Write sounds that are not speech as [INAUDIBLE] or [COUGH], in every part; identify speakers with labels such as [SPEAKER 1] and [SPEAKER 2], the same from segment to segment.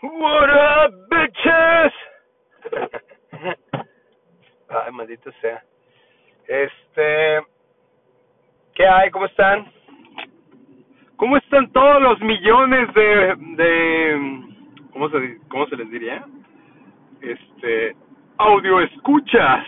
[SPEAKER 1] What up, bitches? [LAUGHS] Ay, maldito sea. Este. ¿Qué hay? ¿Cómo están? ¿Cómo están todos los millones de. de ¿Cómo se, cómo se les diría? Este. Audio escuchas.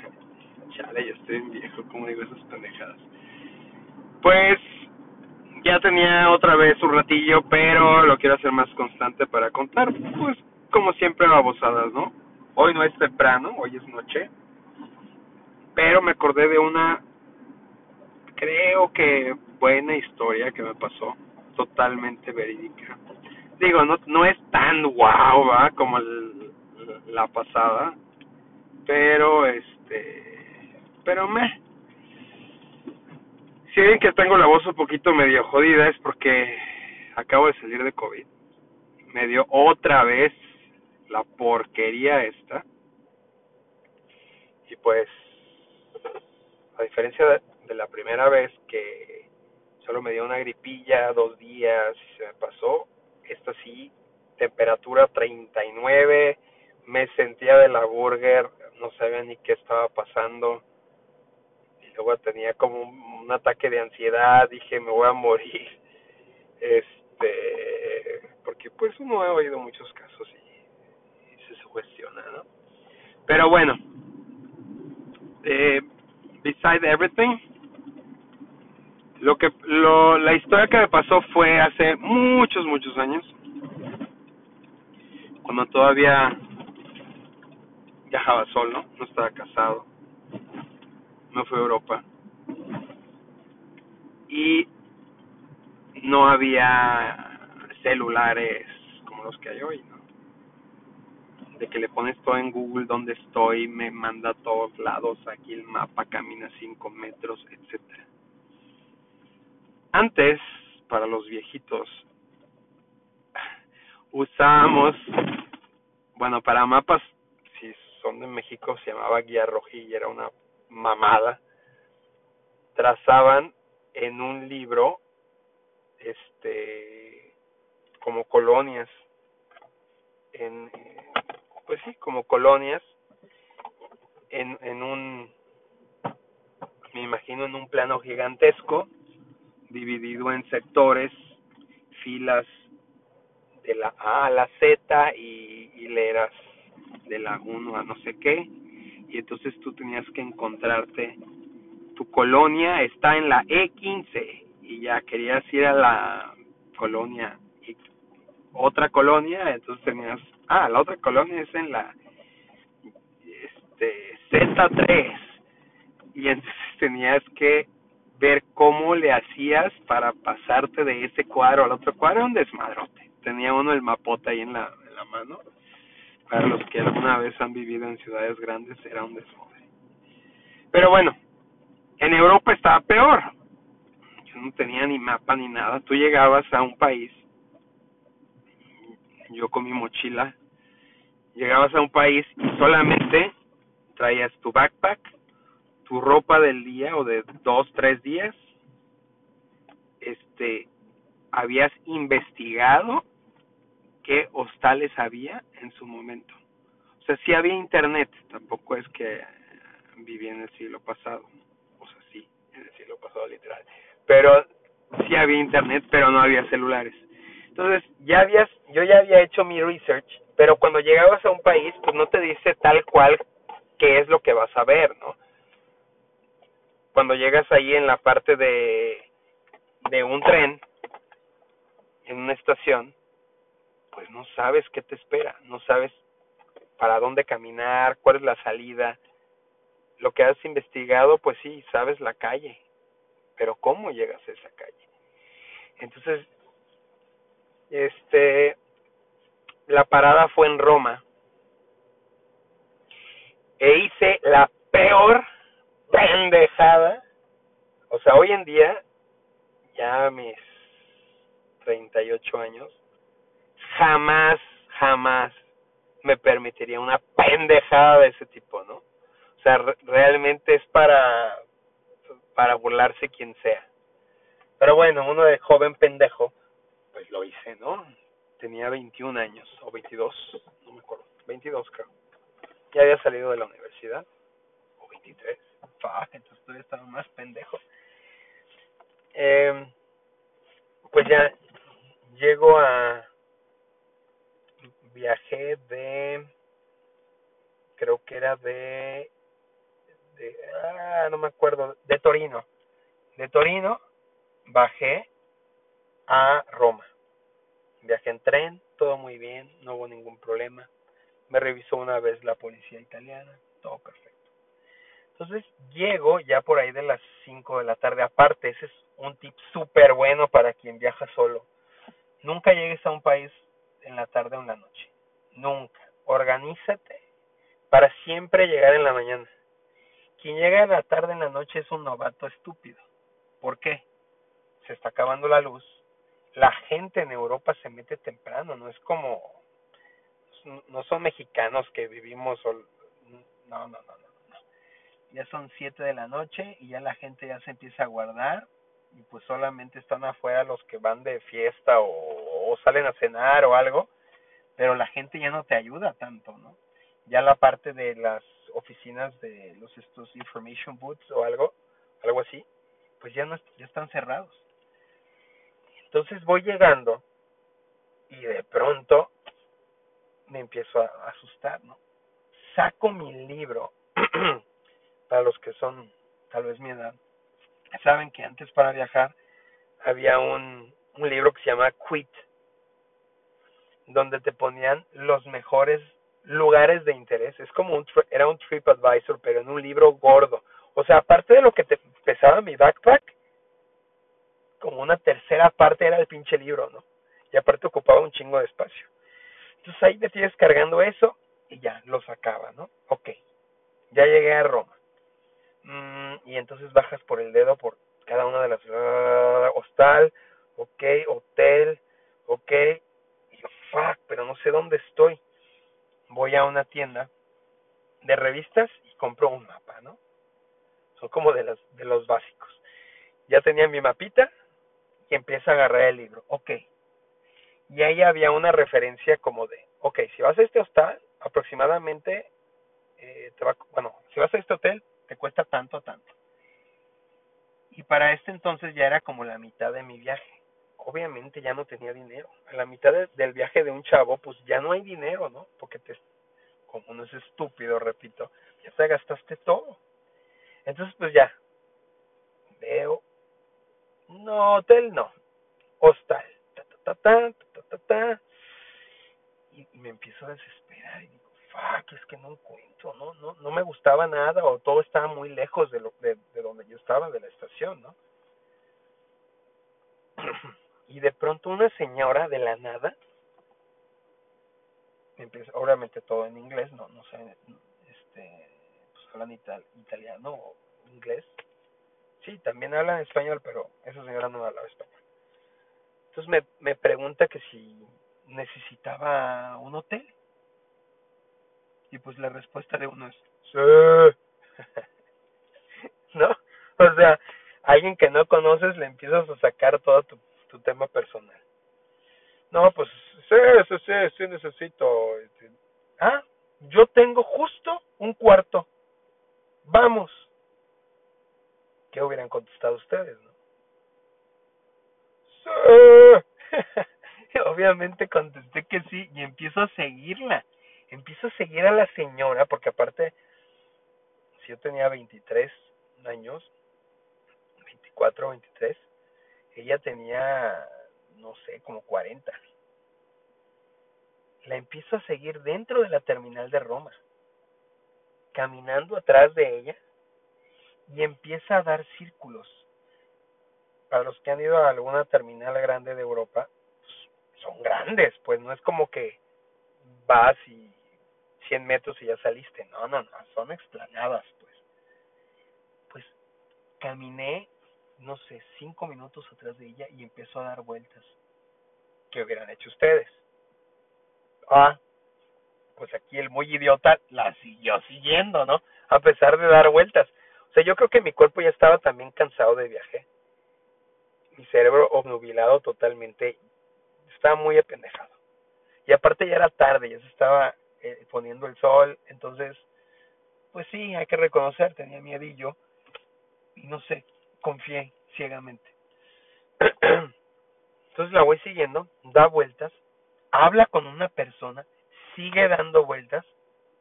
[SPEAKER 1] [LAUGHS] Chale, ya estoy en viejo, ¿cómo digo esas pendejadas? Pues ya tenía otra vez un ratillo, pero lo quiero hacer más constante para contar, pues como siempre babosadas, ¿no? Hoy no es temprano, hoy es noche, pero me acordé de una, creo que buena historia que me pasó, totalmente verídica. Digo, no, no es tan guau, ¿va? Como el, la pasada, pero este, pero me si ven que tengo la voz un poquito medio jodida es porque acabo de salir de COVID. Me dio otra vez la porquería esta. Y pues, a diferencia de, de la primera vez que solo me dio una gripilla, dos días y se me pasó, esta sí, temperatura 39, me sentía de la burger, no sabía ni qué estaba pasando luego tenía como un, ataque de ansiedad, dije me voy a morir, [LAUGHS] este, porque pues uno ha oído muchos casos y, y se sugestiona, ¿no? Pero bueno, eh, beside everything, lo que lo, la historia que me pasó fue hace muchos muchos años, cuando todavía viajaba solo, no estaba casado fui a Europa y no había celulares como los que hay hoy, ¿no? De que le pones todo en Google donde estoy, me manda a todos lados, aquí el mapa camina 5 metros, etcétera. Antes, para los viejitos, usábamos, bueno, para mapas, si son de México, se llamaba guía rojilla, era una mamada, trazaban en un libro este como colonias en pues sí como colonias en en un me imagino en un plano gigantesco dividido en sectores filas de la A a la Z y hileras de la 1 a no sé qué y entonces tú tenías que encontrarte tu colonia está en la E15 y ya querías ir a la colonia y otra colonia entonces tenías ah la otra colonia es en la este Z3 y entonces tenías que ver cómo le hacías para pasarte de ese cuadro al otro cuadro un desmadrote. Tenía uno el mapote ahí en la, en la mano para los que alguna vez han vivido en ciudades grandes era un desorden. Pero bueno, en Europa estaba peor. Yo no tenía ni mapa ni nada. Tú llegabas a un país, yo con mi mochila, llegabas a un país y solamente traías tu backpack, tu ropa del día o de dos, tres días, este, habías investigado qué hostales había en su momento. O sea, sí había internet, tampoco es que vivía en el siglo pasado, o sea, sí, en el siglo pasado literal, pero sí había internet, pero no había celulares. Entonces, ya habías, yo ya había hecho mi research, pero cuando llegabas a un país, pues no te dice tal cual qué es lo que vas a ver, ¿no? Cuando llegas ahí en la parte de un tren, en una estación, pues no sabes qué te espera, no sabes para dónde caminar, cuál es la salida. Lo que has investigado, pues sí, sabes la calle, pero ¿cómo llegas a esa calle? Entonces, este, la parada fue en Roma e hice la peor pendejada. O sea, hoy en día, ya a mis 38 años, jamás, jamás me permitiría una pendejada de ese tipo, ¿no? O sea, realmente es para para burlarse quien sea. Pero bueno, uno de joven pendejo, pues lo hice, ¿no? tenía 21 años o 22, no me acuerdo, 22 creo. Ya había salido de la universidad, o 23, fuck, entonces todavía estaba más pendejo. Eh, pues ya llego a viajé de creo que era de, de ah, no me acuerdo de Torino. De Torino bajé a Roma. Viajé en tren todo muy bien no hubo ningún problema. Me revisó una vez la policía italiana todo perfecto. Entonces llego ya por ahí de las 5 de la tarde. Aparte ese es un tip súper bueno para quien viaja solo. Nunca llegues a un país en la tarde o en la noche. Nunca. Organízate para siempre llegar en la mañana. Quien llega en la tarde en la noche es un novato estúpido. ¿Por qué? Se está acabando la luz. La gente en Europa se mete temprano, no es como no son mexicanos que vivimos no, no, no, no, no. Ya son siete de la noche y ya la gente ya se empieza a guardar y pues solamente están afuera los que van de fiesta o, salen a cenar o algo, pero la gente ya no te ayuda tanto, ¿no? Ya la parte de las oficinas de los estos information booths o algo, algo así, pues ya no ya están cerrados. Entonces voy llegando y de pronto me empiezo a asustar, ¿no? Saco mi libro [CLEARS THROAT] para los que son tal vez mi edad saben que antes para viajar había un, un libro que se llama Quit, donde te ponían los mejores lugares de interés. Es como un, era un trip advisor, pero en un libro gordo. O sea, aparte de lo que te pesaba mi backpack, como una tercera parte era el pinche libro, ¿no? Y aparte ocupaba un chingo de espacio. Entonces ahí te sigues cargando eso y ya, lo sacaba, ¿no? Ok, ya llegué a Roma. Mm, y entonces bajas por el dedo por cada una de las hostal, ok, hotel, ok, y yo, fuck, pero no sé dónde estoy. Voy a una tienda de revistas y compro un mapa, ¿no? Son como de los, de los básicos. Ya tenía mi mapita y empiezo a agarrar el libro, ok. Y ahí había una referencia como de, ok, si vas a este hostal, aproximadamente, eh, te va, bueno, si vas a este hotel, te cuesta tanto a tanto. Y para este entonces ya era como la mitad de mi viaje. Obviamente ya no tenía dinero. A la mitad del viaje de un chavo, pues ya no hay dinero, ¿no? Porque te, como uno es estúpido, repito, ya te gastaste todo. Entonces, pues ya, veo, no, hotel no, hostal, ta, ta, ta, ta, ta, ta, y, y me empiezo a desesperar y digo, fuck, es que no encuentro, no, no, no me gustaba nada o todo estaba muy lejos de, lo, de, de donde yo estaba, de la estación, ¿no? [CLEARS THROAT] y de pronto una señora de la nada, empieza, obviamente todo en inglés, no, no sé, este, pues hablan ital, italiano o inglés. Sí, también hablan español, pero esa señora no hablaba español. Entonces me, me pregunta que si necesitaba un hotel. Y pues la respuesta de uno es, sí. [LAUGHS] ¿No? O sea, alguien que no conoces le empiezas a sacar todo tu, tu tema personal. No, pues sí, sí, sí, sí necesito. Ah, yo tengo justo un cuarto. Vamos. ¿Qué hubieran contestado ustedes, no? Sí. [LAUGHS] Obviamente contesté que sí y empiezo a seguirla empiezo a seguir a la señora, porque aparte, si yo tenía 23 años, 24, 23, ella tenía, no sé, como 40. La empiezo a seguir dentro de la terminal de Roma, caminando atrás de ella, y empieza a dar círculos. Para los que han ido a alguna terminal grande de Europa, pues, son grandes, pues no es como que vas y 100 metros y ya saliste. No, no, no, son explanadas, pues. Pues caminé, no sé, cinco minutos atrás de ella y empezó a dar vueltas. ¿Qué hubieran hecho ustedes? Ah, pues aquí el muy idiota la siguió siguiendo, ¿no? A pesar de dar vueltas. O sea, yo creo que mi cuerpo ya estaba también cansado de viaje. Mi cerebro obnubilado totalmente. Estaba muy apendejado. Y aparte ya era tarde, ya se estaba eh, poniendo el sol, entonces, pues sí, hay que reconocer, tenía miedillo y no sé, confié ciegamente. [CLEARS THROAT] Entonces la voy siguiendo, da vueltas, habla con una persona, sigue dando vueltas.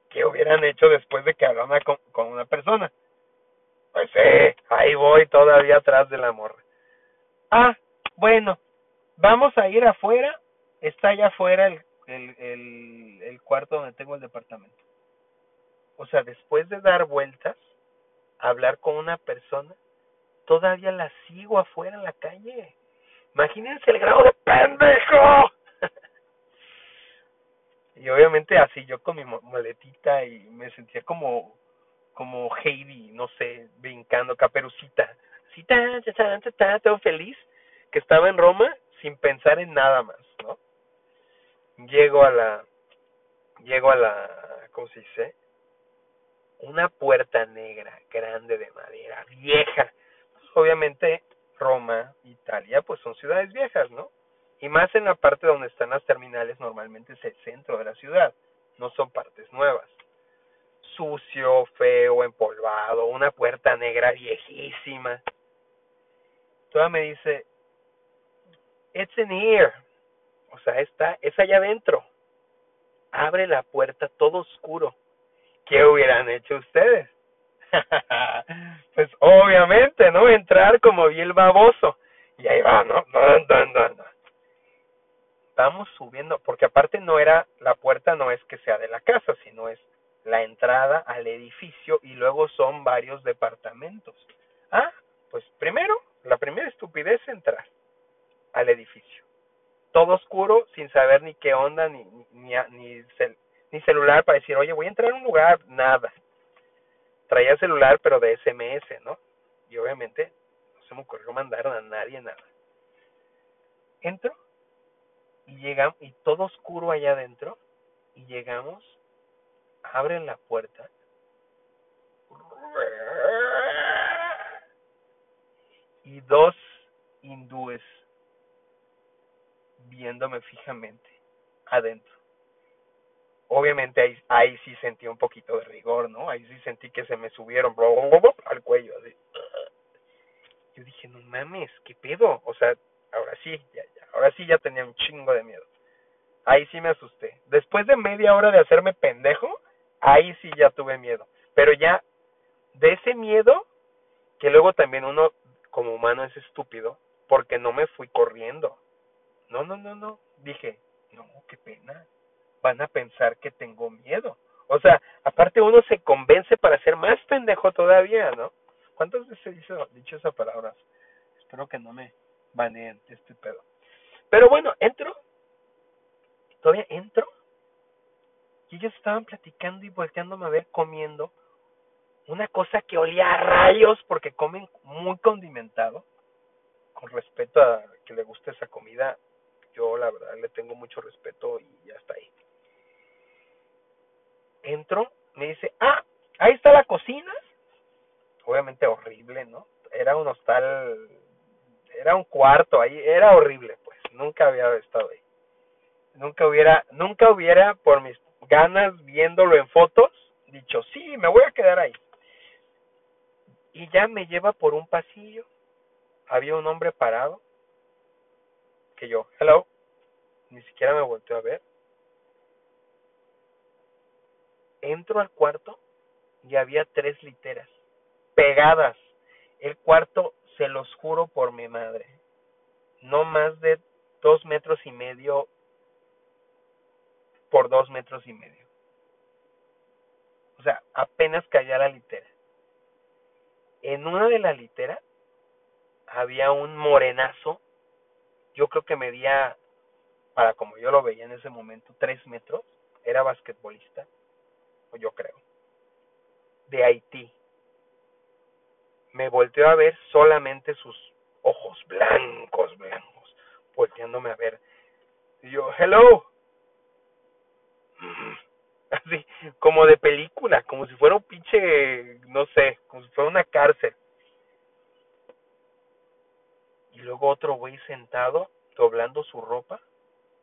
[SPEAKER 1] ¿Qué hubieran hecho después de que hablara con, con una persona? Pues eh, ahí voy todavía atrás de la morra. Ah, bueno, vamos a ir afuera. Está allá afuera el, el, el, cuarto donde tengo el departamento. O sea, después de dar vueltas, hablar con una persona, todavía la sigo afuera en la calle. Imagínense el grado de pendejo. [LAUGHS] y obviamente así yo con mi maletita y me sentía como como Heidi, no sé, brincando, caperucita. Así, ta, ta, ta, ta, todo feliz que estaba en Roma sin pensar en nada más, ¿no? Llego a la llego a la ¿cómo se dice? Una puerta negra, grande de madera, vieja. Obviamente Roma, Italia, pues son ciudades viejas, ¿no? Y más en la parte donde están las terminales, normalmente es el centro de la ciudad, no son partes nuevas. Sucio, feo, empolvado, una puerta negra viejísima. Toda me dice, it's in here. O sea, está, es allá adentro. Abre la puerta todo oscuro. ¿Qué hubieran hecho ustedes? [LAUGHS] pues obviamente, ¿no? Entrar como bien baboso. Y ahí va, ¿no? Vamos subiendo, porque aparte no era, la puerta no es que sea de la casa, sino es la entrada al edificio y luego son varios departamentos. Ah, pues primero, la primera estupidez es entrar al edificio. Todo oscuro, sin saber ni qué onda, ni, ni, ni, ni, ni celular para decir, oye, voy a entrar a un lugar, nada traía celular pero de SMS, ¿no? Y obviamente no se me ocurrió mandar a nadie nada. Entro y llegamos, y todo oscuro allá adentro, y llegamos, abren la puerta. Y dos hindúes viéndome fijamente adentro obviamente ahí, ahí sí sentí un poquito de rigor, ¿no? Ahí sí sentí que se me subieron al cuello, así. Yo dije, no mames, ¿qué pedo? O sea, ahora sí, ya, ahora sí ya tenía un chingo de miedo. Ahí sí me asusté. Después de media hora de hacerme pendejo, ahí sí ya tuve miedo. Pero ya, de ese miedo, que luego también uno como humano es estúpido, porque no me fui corriendo. No, no, no, no. Dije, no, qué pena van a pensar que tengo miedo. O sea, aparte uno se convence para ser más pendejo todavía, ¿no? ¿Cuántas veces he dicho, dicho esa palabra? Espero que no me baneen este pedo. Pero bueno, entro, todavía entro, y ellos estaban platicando y volteándome a ver comiendo una cosa que olía a rayos porque comen muy condimentado. Con respeto a que le guste esa comida, yo la verdad le tengo mucho respeto y ya está ahí entro, me dice, ah, ahí está la cocina. Obviamente horrible, ¿no? Era un hostal, era un cuarto ahí, era horrible, pues. Nunca había estado ahí. Nunca hubiera, nunca hubiera, por mis ganas, viéndolo en fotos, dicho, sí, me voy a quedar ahí. Y ya me lleva por un pasillo. Había un hombre parado. Que yo, hello. Ni siquiera me volteó a ver. entro al cuarto y había tres literas pegadas. El cuarto, se los juro por mi madre, no más de dos metros y medio por dos metros y medio. O sea, apenas caía la litera. En una de las literas había un morenazo, yo creo que medía, para como yo lo veía en ese momento, tres metros, era basquetbolista yo creo, de Haití. Me volteó a ver solamente sus ojos blancos, blancos, volteándome a ver. Y yo, hello. Así, como de película, como si fuera un pinche, no sé, como si fuera una cárcel. Y otro güey sentado, doblando su ropa,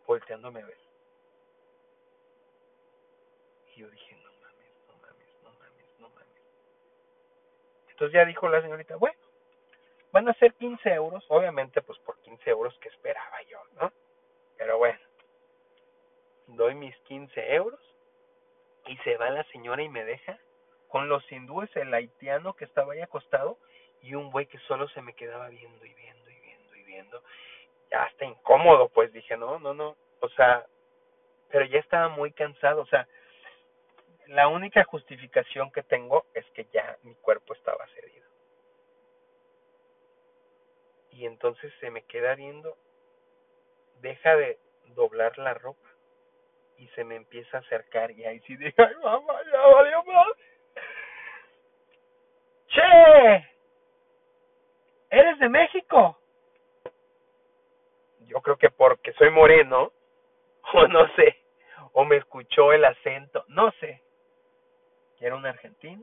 [SPEAKER 1] volteándome a ver. Y yo dije, no mames, no mames, no mames, no mames. Entonces ya dijo la señorita, bueno, van a ser 15 euros. Obviamente, pues por 15 euros que esperaba yo, ¿no? Pero bueno, doy mis 15 euros y se va la señora y me deja con los hindúes, el haitiano que estaba ahí acostado y un güey que solo se me quedaba viendo y viendo Ya hasta incómodo, pues dije, no, no, no, o sea, pero ya estaba muy cansado, o sea, la única justificación que tengo es que ya mi cuerpo estaba cedido. Y entonces se me queda viendo, deja de doblar la ropa y se me empieza a acercar y ahí sí dije, ay mamá, ya valió más. Che, ¿eres de México? Yo creo que porque soy moreno, [LAUGHS] o no sé, o me escuchó el acento, no sé. Era un argentino.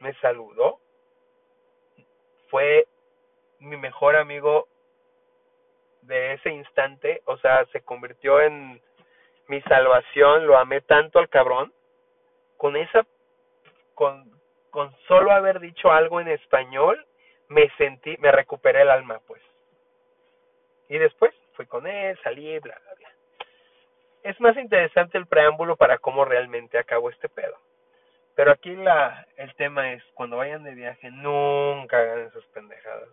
[SPEAKER 1] Me saludó. Fue mi mejor amigo de ese instante, o sea, se convirtió en mi salvación, lo amé tanto al cabrón, con esa, con, con solo haber dicho algo en español, me sentí, me recuperé el alma, pues. Y después fui con él, salí, bla, bla, bla. Es más interesante el preámbulo para cómo realmente acabó este pedo. Pero aquí la, el tema es, cuando vayan de viaje, nunca hagan esas pendejadas.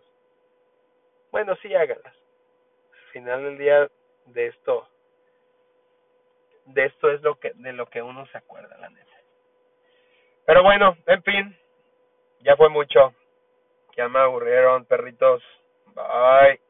[SPEAKER 1] Bueno, sí háganlas. Al final del día de esto de esto es lo que de lo que uno se acuerda, la neta. Pero bueno, en fin, ya fue mucho. Ya me aburrieron, perritos. Bye.